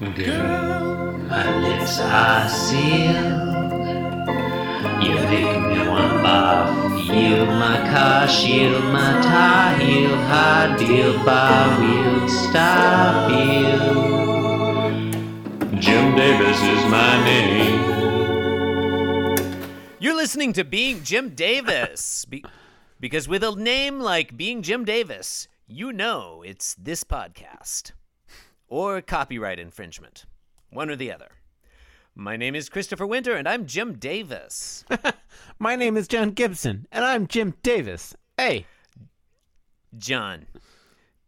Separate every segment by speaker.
Speaker 1: Girl, my lips are sealed. You make me want barf. Yield my car, shield my tie, heel, hard deal, bar wheel, stop you. Jim Davis is my name.
Speaker 2: You're listening to Being Jim Davis. Be- because with a name like Being Jim Davis, you know it's this podcast. Or copyright infringement. One or the other. My name is Christopher Winter, and I'm Jim Davis.
Speaker 3: My name is John Gibson, and I'm Jim Davis. Hey,
Speaker 2: John,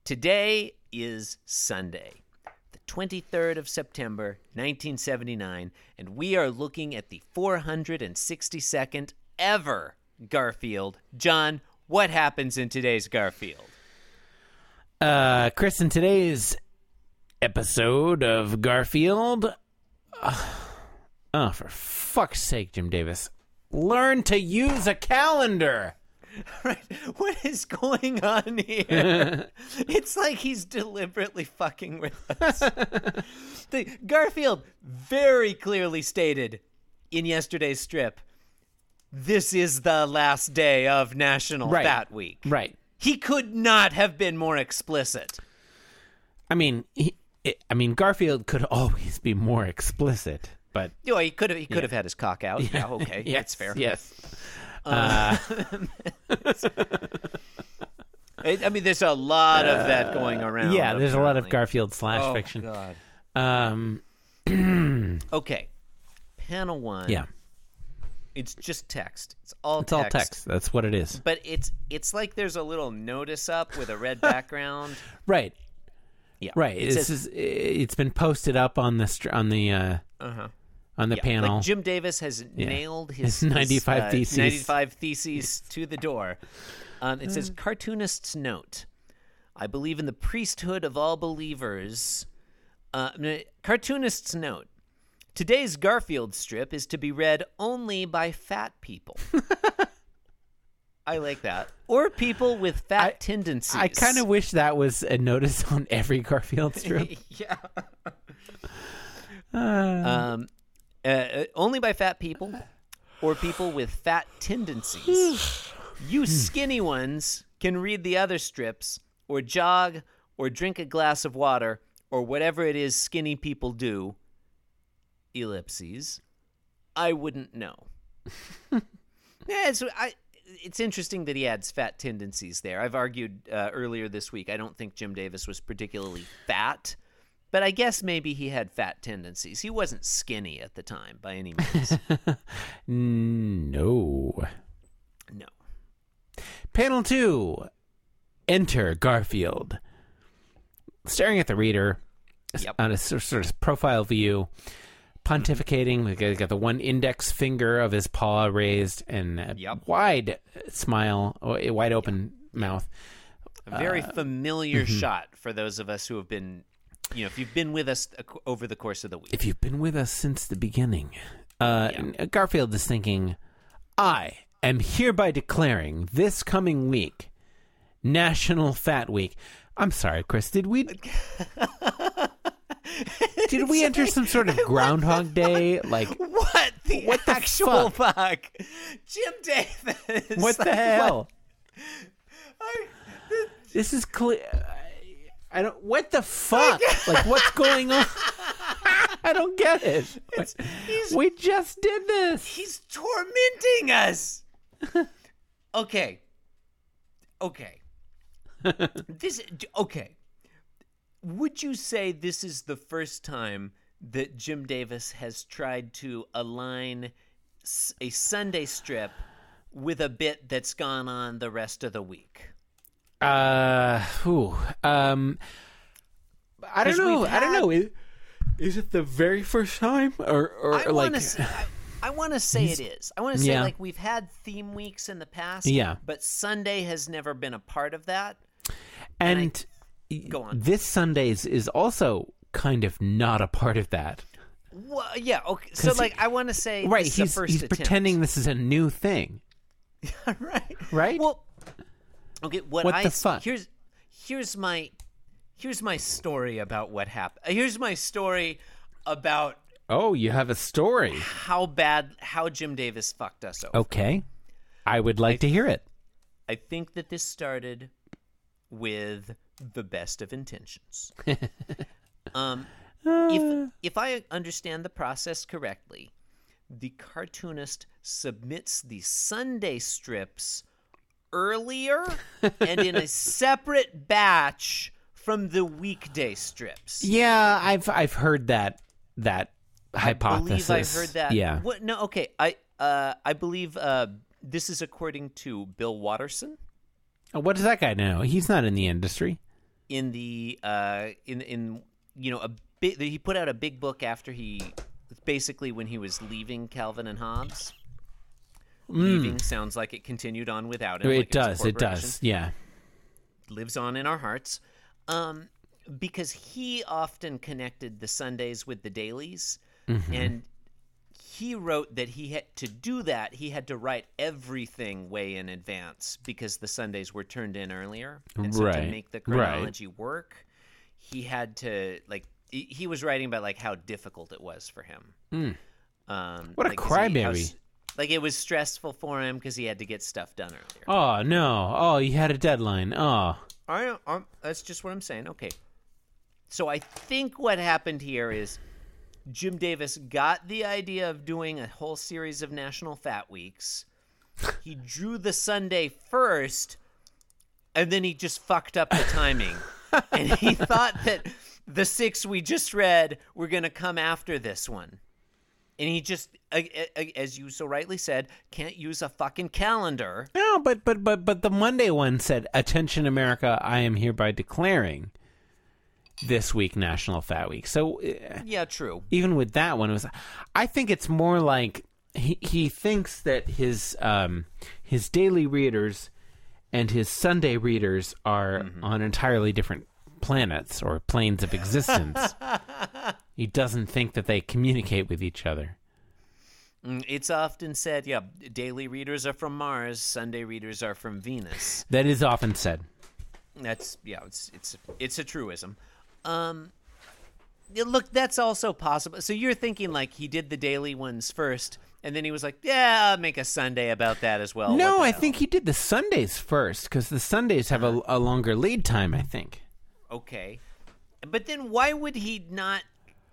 Speaker 2: today is Sunday, the 23rd of September, 1979, and we are looking at the 462nd ever Garfield. John, what happens in today's Garfield?
Speaker 3: uh, Chris, in today's episode of Garfield. oh, for fuck's sake, Jim Davis. Learn to use a calendar.
Speaker 2: Right. What is going on here? it's like he's deliberately fucking with us. the Garfield very clearly stated in yesterday's strip this is the last day of National
Speaker 3: Right.
Speaker 2: Fat Week.
Speaker 3: Right.
Speaker 2: He could not have been more explicit.
Speaker 3: I mean, he, it, I mean, Garfield could always be more explicit, but
Speaker 2: You know, he could have he could have had his cock out. Yeah, okay.
Speaker 3: yes,
Speaker 2: That's fair.
Speaker 3: Yes.
Speaker 2: I I mean, there's a lot of that going around.
Speaker 3: yeah, there's a lot of. Garfield slash
Speaker 2: Oh,
Speaker 3: fiction.
Speaker 2: God.
Speaker 3: Um,
Speaker 2: Okay. Panel one.
Speaker 3: yeah,
Speaker 2: It's just text. It's all
Speaker 3: it's all text. That's what it is.
Speaker 2: But it's it's like there's a little notice up with a red background.
Speaker 3: Right.
Speaker 2: Yeah.
Speaker 3: Right.
Speaker 2: It
Speaker 3: This
Speaker 2: says,
Speaker 3: is it's been posted up on the str- on the uh,
Speaker 2: uh-huh.
Speaker 3: on the
Speaker 2: Yeah,
Speaker 3: panel.
Speaker 2: Like Jim Davis has nailed his,
Speaker 3: His 95
Speaker 2: uh,
Speaker 3: theses.
Speaker 2: 95 theses to the door. Um, it
Speaker 3: Uh.
Speaker 2: says cartoonist's note. I believe in the priesthood of all believers. Uh, cartoonist's note. Today's Garfield strip is to be read only by fat people. I like that. Or people with fat
Speaker 3: I-
Speaker 2: tendencies.
Speaker 3: I kind of wish that was a notice on every Garfield strip.
Speaker 2: yeah. um, uh, uh, only by fat people or people with fat tendencies. you skinny ones can read the other strips or jog or drink a glass of water or whatever it is skinny people do. Ellipses. I wouldn't know. yeah, so I, it's interesting that he adds fat tendencies there. I've argued uh, earlier this week. I don't think Jim Davis was particularly fat, but I guess maybe he had fat tendencies. He wasn't skinny at the time by any means.
Speaker 3: No.
Speaker 2: no.
Speaker 3: Panel two. Enter Garfield. Staring at the reader
Speaker 2: Yep.
Speaker 3: on a sort sort of profile view, pontificating. We got got the one index finger of his paw raised and a
Speaker 2: Yep.
Speaker 3: wide smile, a wide open mouth.
Speaker 2: A very
Speaker 3: Uh,
Speaker 2: familiar
Speaker 3: mm-hmm.
Speaker 2: shot for those of us who have been, you know, if you've been with us over the course of the week.
Speaker 3: If you've been with us since the beginning, uh,
Speaker 2: Yeah.
Speaker 3: Garfield is thinking, I am hereby declaring this coming week National Fat Week. I'm sorry, Chris. Did we? did we enter some sort of Groundhog Day? Like,
Speaker 2: What the
Speaker 3: What the
Speaker 2: actual fuck? Jim Davis.
Speaker 3: what the
Speaker 2: Like,
Speaker 3: hell?
Speaker 2: I-
Speaker 3: This is clear. I, I don't. What the fuck? like, what's going on? I don't get it. we just did this.
Speaker 2: He's tormenting us. okay. Okay. this okay. Would you say this is the first time that Jim Davis has tried to align a Sunday strip with a bit that's gone on the rest of the week?
Speaker 3: Uh, whew, um, I don't know.
Speaker 2: we've
Speaker 3: I don't know. Is, is it the very first time, or or,
Speaker 2: I
Speaker 3: like?
Speaker 2: say, I, I want to say it is. I want to say
Speaker 3: Yeah.
Speaker 2: like we've had theme weeks in the past.
Speaker 3: Yeah.
Speaker 2: But Sunday has never been a part of that.
Speaker 3: and
Speaker 2: Go on.
Speaker 3: this Sundays is also kind of not a part of that.
Speaker 2: Well, yeah. Okay. So
Speaker 3: 'Cause he-
Speaker 2: like, I want to say
Speaker 3: Right?
Speaker 2: this is a
Speaker 3: He's
Speaker 2: first
Speaker 3: he's pretending this is a new thing.
Speaker 2: right.
Speaker 3: Right?
Speaker 2: Well, okay. What,
Speaker 3: What
Speaker 2: I
Speaker 3: the fuck?
Speaker 2: Here's here's my here's my story about what happened. Here's my story about
Speaker 3: Oh, you have a story.
Speaker 2: how bad how Jim Davis fucked us over.
Speaker 3: Okay. I would like to hear it.
Speaker 2: I think that this started with the best of intentions. um, if if I understand the process correctly, the cartoonist submits the Sunday strips earlier and in a separate batch from the weekday strips.
Speaker 3: Yeah, I've I've heard that that
Speaker 2: I
Speaker 3: hypothesis.
Speaker 2: believe I've heard that.
Speaker 3: Yeah.
Speaker 2: What? No. Okay. I uh, I believe uh, this is according to Bill Watterson.
Speaker 3: Oh, What does that guy know? He's not in the industry.
Speaker 2: in the uh in in you know a big he put out a big book after he basically when he was leaving Calvin and Hobbes. Leaving sounds like it continued on without him.
Speaker 3: Mm. it
Speaker 2: like
Speaker 3: does. It does. Yeah.
Speaker 2: Lives on in our hearts. Um, because he often connected the Sundays with the dailies,
Speaker 3: Mm-hmm.
Speaker 2: and he wrote that he had to do that. He had to write everything way in advance because the Sundays were turned in earlier, and so to make the
Speaker 3: right.
Speaker 2: chronology work, he had to like he, was writing about like how difficult it was for him. Um,
Speaker 3: Hmm. What a
Speaker 2: like, he-
Speaker 3: crybaby.
Speaker 2: Like it was stressful for him because he had to get stuff done earlier.
Speaker 3: Oh no. Oh, he had a deadline. Oh.
Speaker 2: I, I'm, that's just what I'm saying. Okay. So I think what happened here is Jim Davis got the idea of doing a whole series of National Fat Weeks. He drew the Sunday first, and then he just fucked up the timing. and he thought that the six we just read were going to come after this one. And he just, as you so rightly said, can't use a fucking calendar.
Speaker 3: No, but but but but the Monday one said, "Attention, America! I am hereby declaring this week National Fat Week." So uh,
Speaker 2: Yeah, true.
Speaker 3: even with that one, it was. I think it's more like he he thinks that his um his daily readers and his Sunday readers are on entirely different planets or planes of existence. he doesn't think that they communicate with each other.
Speaker 2: Mm, It's often said, yeah, daily readers are from Mars, Sunday readers are from Venus.
Speaker 3: That is often said.
Speaker 2: That's yeah, it's it's it's a truism. Um, look, that's also possible. So you're thinking like he did the daily ones first, and then he was like, yeah, I'll make a Sunday about that as well.
Speaker 3: no, I
Speaker 2: hell?
Speaker 3: think he did the Sundays first because the Sundays have a, a longer lead time. I think.
Speaker 2: okay, but then why would he not?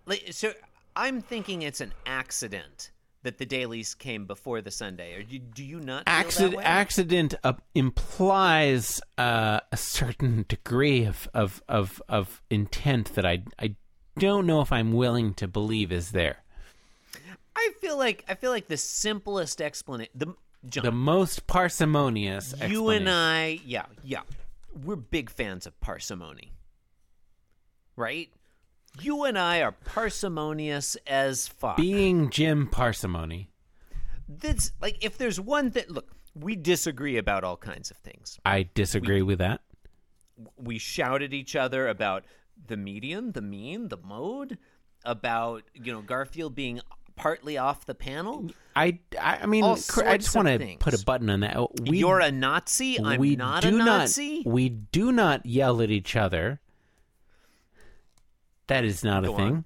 Speaker 2: Like, so I'm thinking it's an accident that the dailies came before the Sunday. Or do, do you not?
Speaker 3: Accident, accident uh, implies uh, a certain degree of, of, of, of intent that I, I don't know if I'm willing to believe is there.
Speaker 2: I feel like I feel like the simplest explanation. The John,
Speaker 3: The most parsimonious.
Speaker 2: you and. I, yeah, yeah, we're big fans of parsimony, right? You and I are parsimonious as fuck.
Speaker 3: being Jim Parsimony,
Speaker 2: That's like if there's one thing. Look, we disagree about all kinds of things.
Speaker 3: I disagree with that.
Speaker 2: We shout at each other about the median, the mean, the mode, about you know Garfield being partly off the panel.
Speaker 3: I, I I mean, I just want to put a button on that. We,
Speaker 2: You're a Nazi. I'm
Speaker 3: we
Speaker 2: not
Speaker 3: do
Speaker 2: a Nazi.
Speaker 3: Not, we do not yell at each other. That is not
Speaker 2: Go
Speaker 3: a
Speaker 2: on.
Speaker 3: thing.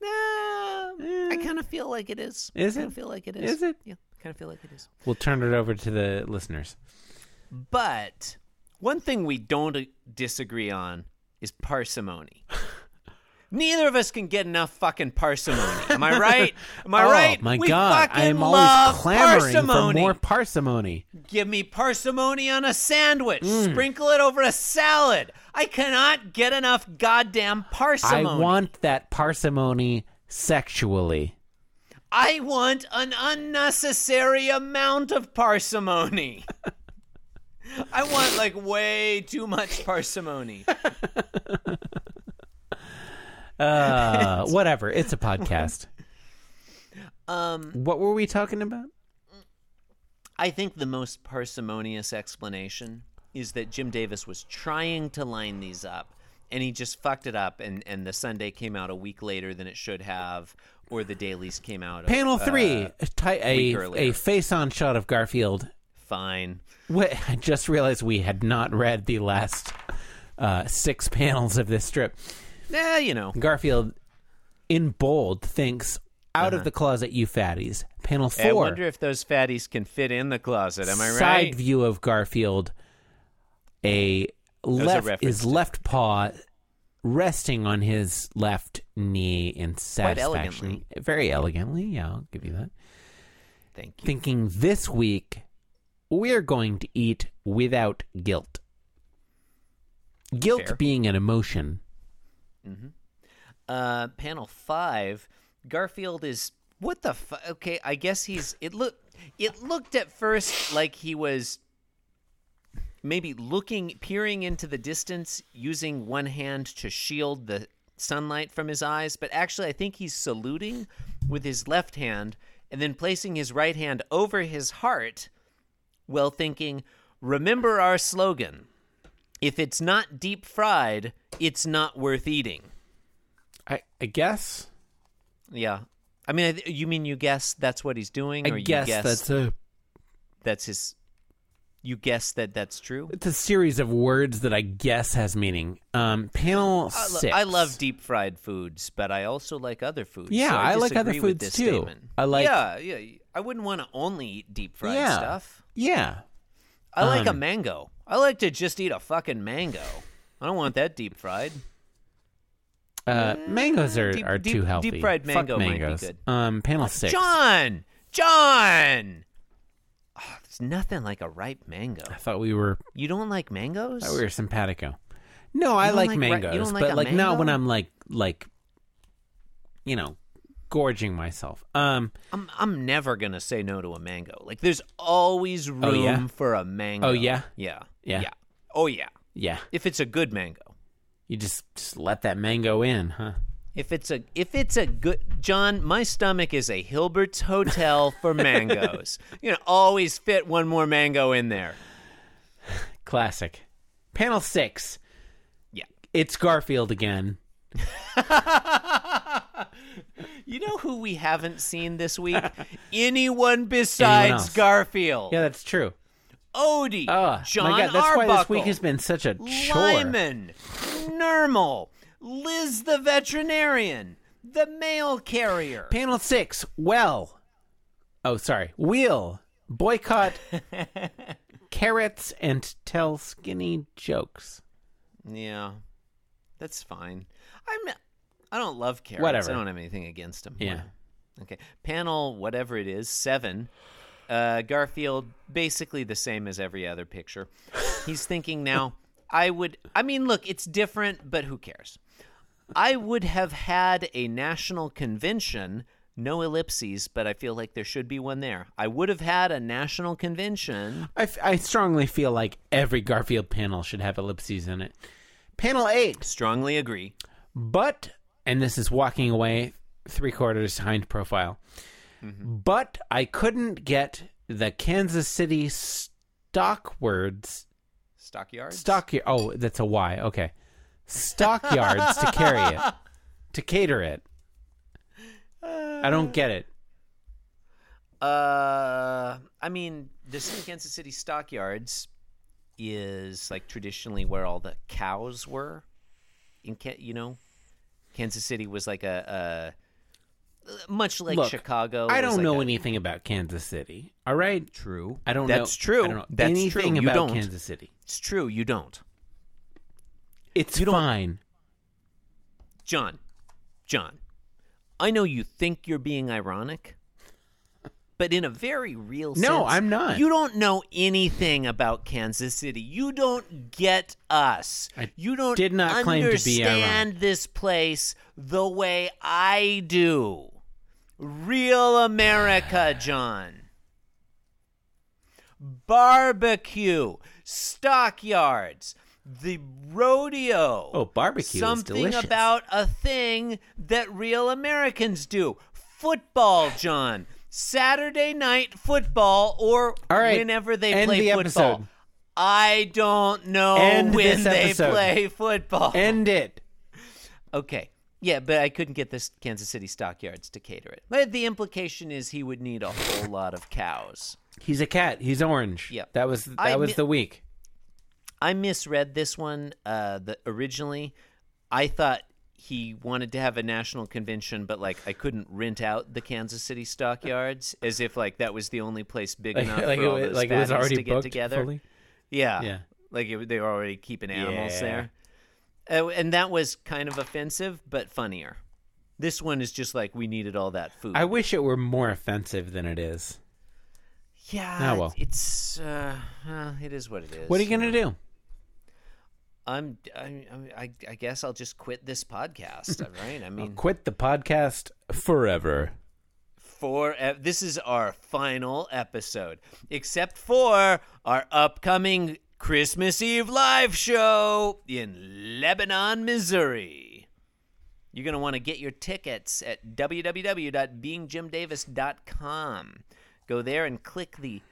Speaker 2: Nah, I kind of feel like it is.
Speaker 3: Is
Speaker 2: I
Speaker 3: it?
Speaker 2: kinda feel like it is.
Speaker 3: Is it?
Speaker 2: Yeah, kind of feel like it is.
Speaker 3: We'll turn it over to the listeners.
Speaker 2: But one thing we don't uh, disagree on is parsimony. Neither of us can get enough fucking parsimony. Am I right? Am I
Speaker 3: oh,
Speaker 2: right?
Speaker 3: my
Speaker 2: we
Speaker 3: God! I am always clamoring
Speaker 2: parsimony.
Speaker 3: for more parsimony.
Speaker 2: Give me parsimony on a sandwich.
Speaker 3: Mm.
Speaker 2: Sprinkle it over a salad. I cannot get enough goddamn parsimony.
Speaker 3: I want that parsimony sexually.
Speaker 2: I want an unnecessary amount of parsimony. I want like way too much parsimony.
Speaker 3: Uh, whatever. It's a podcast.
Speaker 2: Um,
Speaker 3: What were we talking about?
Speaker 2: I think the most parsimonious explanation is that Jim Davis was trying to line these up and he just fucked it up and, and the Sunday came out a week later than it should have or the dailies came out
Speaker 3: Panel
Speaker 2: uh,
Speaker 3: three, ti- a
Speaker 2: week
Speaker 3: a face-on shot of Garfield.
Speaker 2: fine.
Speaker 3: Wait, I just realized we had not read the last uh, six panels of this strip.
Speaker 2: Yeah, you know.
Speaker 3: Garfield, in bold, thinks out of the closet, you fatties. Panel four.
Speaker 2: Uh-huh. I wonder if those fatties can fit in the closet. Am I right?
Speaker 3: Side view of Garfield. A left his left paw resting on his left knee in satisfaction.
Speaker 2: elegantly.
Speaker 3: Very elegantly, yeah, I'll give you that.
Speaker 2: Thank you.
Speaker 3: Thinking this week we're going to eat without guilt. Guilt
Speaker 2: Fair.
Speaker 3: being an emotion.
Speaker 2: Uh, panel five, Garfield is what the fu- Okay, I guess he's. It look. It looked at first like he was maybe looking, peering into the distance, using one hand to shield the sunlight from his eyes. But actually, I think he's saluting with his left hand and then placing his right hand over his heart, while thinking, "Remember our slogan." If it's not deep fried, it's not worth eating.
Speaker 3: I, I guess.
Speaker 2: Yeah. I mean, you mean you guess that's what he's doing,
Speaker 3: I
Speaker 2: or you
Speaker 3: guess,
Speaker 2: guess
Speaker 3: that's a
Speaker 2: that's his? You guess that that's true.
Speaker 3: it's a series of words that I guess has meaning. Um, panel
Speaker 2: I, lo-
Speaker 3: six.
Speaker 2: I love deep fried foods, but I also like other foods.
Speaker 3: Yeah,
Speaker 2: so I,
Speaker 3: I like other foods too.
Speaker 2: statement.
Speaker 3: I like-
Speaker 2: Yeah, yeah. I wouldn't want to only eat deep fried
Speaker 3: Yeah.
Speaker 2: stuff.
Speaker 3: Yeah.
Speaker 2: I like a
Speaker 3: Um,
Speaker 2: mango. I like to just eat a fucking mango. I don't want that deep fried.
Speaker 3: Uh, mangoes are,
Speaker 2: deep-
Speaker 3: are
Speaker 2: deep-
Speaker 3: too healthy.
Speaker 2: deep fried
Speaker 3: Fuck
Speaker 2: mango might be good.
Speaker 3: Um, panel six.
Speaker 2: John, John. Oh, there's nothing like a ripe mango.
Speaker 3: I thought we were
Speaker 2: You don't like mangoes?
Speaker 3: I thought we were simpatico. No, I
Speaker 2: don't
Speaker 3: like,
Speaker 2: like ri- you
Speaker 3: mangoes,
Speaker 2: don't like
Speaker 3: but like not when? I'm like like you know gorging myself. Um,
Speaker 2: I'm I'm never gonna say no to a mango. Like there's always room
Speaker 3: Oh, yeah?
Speaker 2: for a mango.
Speaker 3: Oh, yeah?
Speaker 2: Yeah.
Speaker 3: Yeah.
Speaker 2: Yeah. Oh yeah.
Speaker 3: yeah,
Speaker 2: If it's a good mango.
Speaker 3: you just just let that mango in, huh?
Speaker 2: If it's a if it's a good John, my stomach is a Hilbert's hotel for mangoes. you know, always fit one more mango in there.
Speaker 3: Classic. Panel six.
Speaker 2: Yeah.
Speaker 3: It's Garfield again.
Speaker 2: You know who we haven't seen this week? Anyone besides
Speaker 3: else.
Speaker 2: Garfield.
Speaker 3: Yeah, that's true.
Speaker 2: Odie.
Speaker 3: Oh
Speaker 2: John
Speaker 3: my god, that's
Speaker 2: Arbuckle.
Speaker 3: why this week has been such a chore.
Speaker 2: Lyman, Nermal, Liz the veterinarian, the mail carrier.
Speaker 3: Panel six. Well, oh sorry. Wheel boycott carrots and tell skinny jokes.
Speaker 2: Yeah, that's fine. I'm. I don't love carrots.
Speaker 3: Whatever.
Speaker 2: I don't have anything against them.
Speaker 3: Yeah.
Speaker 2: Okay. Panel, whatever it is, seven. Uh, Garfield, basically the same as every other picture. He's thinking now. I would. I mean, look, it's different, but who cares? I would have had a national convention. No ellipses, but I feel like there should be one there. I would have had a national convention.
Speaker 3: I, f- I strongly feel like every Garfield panel should have ellipses in it. Panel eight,
Speaker 2: Strongly agree.
Speaker 3: but, and this is walking away three quarters hind profile, but I couldn't get the Kansas City stock words,
Speaker 2: Stockyards.
Speaker 3: stock, oh, that's a Y, okay. Stockyards to carry it, to cater it. I don't get it.
Speaker 2: Uh, I mean, the City Kansas City stockyards is like traditionally where all the cows were. In you know, Kansas City was like a, a uh, much like
Speaker 3: Look,
Speaker 2: Chicago.
Speaker 3: I don't
Speaker 2: like
Speaker 3: know
Speaker 2: a-
Speaker 3: anything about Kansas City, all right?
Speaker 2: True.
Speaker 3: I don't know.
Speaker 2: That's true.
Speaker 3: I don't know
Speaker 2: That's
Speaker 3: anything
Speaker 2: true. You
Speaker 3: about
Speaker 2: don't.
Speaker 3: Kansas City.
Speaker 2: It's true. You don't,
Speaker 3: It's
Speaker 2: You don't-
Speaker 3: fine.
Speaker 2: John. John, I know you think you're being ironic. But in a very real sense,
Speaker 3: No, I'm not.
Speaker 2: You don't know anything about Kansas City. You don't get us.
Speaker 3: I
Speaker 2: you don't
Speaker 3: did not claim to be
Speaker 2: understand this place the way I do. Real America, John. Barbecue, stockyards, the rodeo.
Speaker 3: Oh, barbecue is
Speaker 2: Something about a thing that real Americans do. Football, John. Saturday night football or
Speaker 3: right,
Speaker 2: whenever they
Speaker 3: end
Speaker 2: play
Speaker 3: the
Speaker 2: football.
Speaker 3: episode.
Speaker 2: I don't know
Speaker 3: End
Speaker 2: when they play football.
Speaker 3: End it.
Speaker 2: Okay. Yeah, but I couldn't get this Kansas City stockyards to cater it. But the implication is he would need a whole lot of cows.
Speaker 3: He's a cat. He's orange.
Speaker 2: Yeah.
Speaker 3: That was that
Speaker 2: I
Speaker 3: was
Speaker 2: mi-
Speaker 3: the week.
Speaker 2: I misread this one. Uh, the originally, I thought he wanted to have a national convention, but like I couldn't rent out the Kansas City stockyards, as if like that was the only place big enough
Speaker 3: like
Speaker 2: for all those
Speaker 3: like it was
Speaker 2: fatties
Speaker 3: already
Speaker 2: to get together.
Speaker 3: fully.
Speaker 2: Yeah,
Speaker 3: Yeah.
Speaker 2: like it, they were already keeping animals
Speaker 3: Yeah.
Speaker 2: there, uh, and that was kind of offensive, but funnier. This one is just like we needed all that food.
Speaker 3: I wish it were more offensive than it is.
Speaker 2: yeah,
Speaker 3: Oh, well.
Speaker 2: it's uh, uh, it is what it is.
Speaker 3: What are you gonna do?
Speaker 2: I'm, I, I, I guess I'll just quit this podcast, right? I mean,
Speaker 3: Quit the podcast forever.
Speaker 2: for uh, this is our final episode, except for our upcoming Christmas Eve live show in Lebanon, Missouri. You're going to want to get your tickets at www.beingjimdavis.com. Go there and click the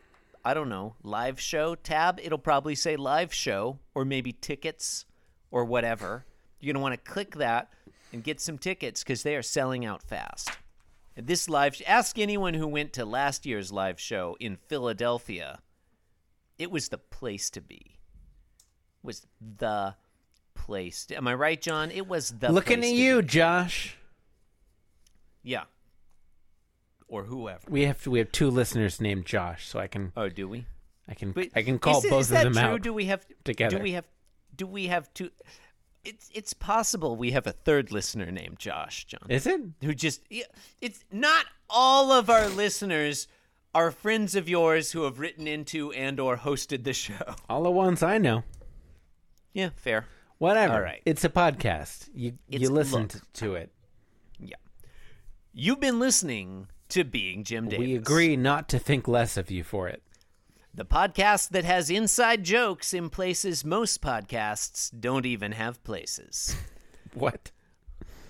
Speaker 2: I don't know, live show tab. It'll probably say live show or maybe tickets or whatever. You're going to want to click that and get some tickets cuz they are selling out fast. This live ask anyone who went to last year's live show in Philadelphia. It was the place to be. It was the place. To, am I right, John? It was the
Speaker 3: Looking at
Speaker 2: to
Speaker 3: you,
Speaker 2: be.
Speaker 3: Josh.
Speaker 2: Yeah. Or whoever.
Speaker 3: We have to, we have two listeners named Josh, so I can
Speaker 2: Oh, do we?
Speaker 3: I can
Speaker 2: But
Speaker 3: I can call
Speaker 2: is,
Speaker 3: both
Speaker 2: is
Speaker 3: of them
Speaker 2: true?
Speaker 3: out.
Speaker 2: Do we have
Speaker 3: together.
Speaker 2: Do we have do we have two it's it's possible we have a third listener named Josh, John.
Speaker 3: Is it?
Speaker 2: who just it's not all of our listeners are friends of yours who have written into and or hosted the show.
Speaker 3: All the ones I know.
Speaker 2: Yeah, fair.
Speaker 3: Whatever.
Speaker 2: All right.
Speaker 3: It's a podcast. You you
Speaker 2: It's-
Speaker 3: listen
Speaker 2: look.
Speaker 3: to, to it.
Speaker 2: Yeah. You've been listening to Being Jim Davis.
Speaker 3: We agree not to think less of you for it.
Speaker 2: The podcast that has inside jokes in places most podcasts don't even have places.
Speaker 3: What?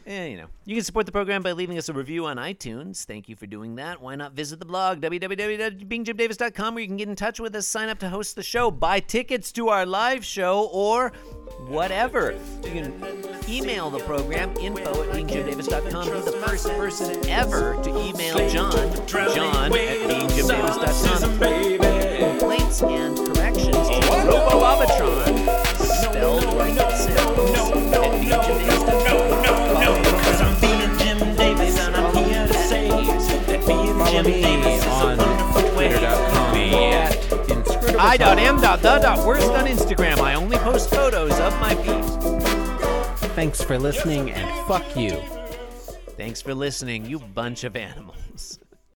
Speaker 2: Eh, you know, you can support the program by leaving us a review on iTunes. Thank you for doing that. Why not visit the blog, www.beingjimdavis.com, where you can get in touch with us, sign up to host the show, buy tickets to our live show, or whatever. You can email the program, info at beingjimdavis.com. Be the first person ever to email John, John at beingjimdavis.com. Complaints and corrections to RoboAvatron, spelled
Speaker 3: Inscrutable
Speaker 2: I dot
Speaker 3: Tom.
Speaker 2: dot the dot worst on Instagram. I only post photos of my feet.
Speaker 3: Thanks for listening and fuck you.
Speaker 2: Thanks for listening, you bunch of animals.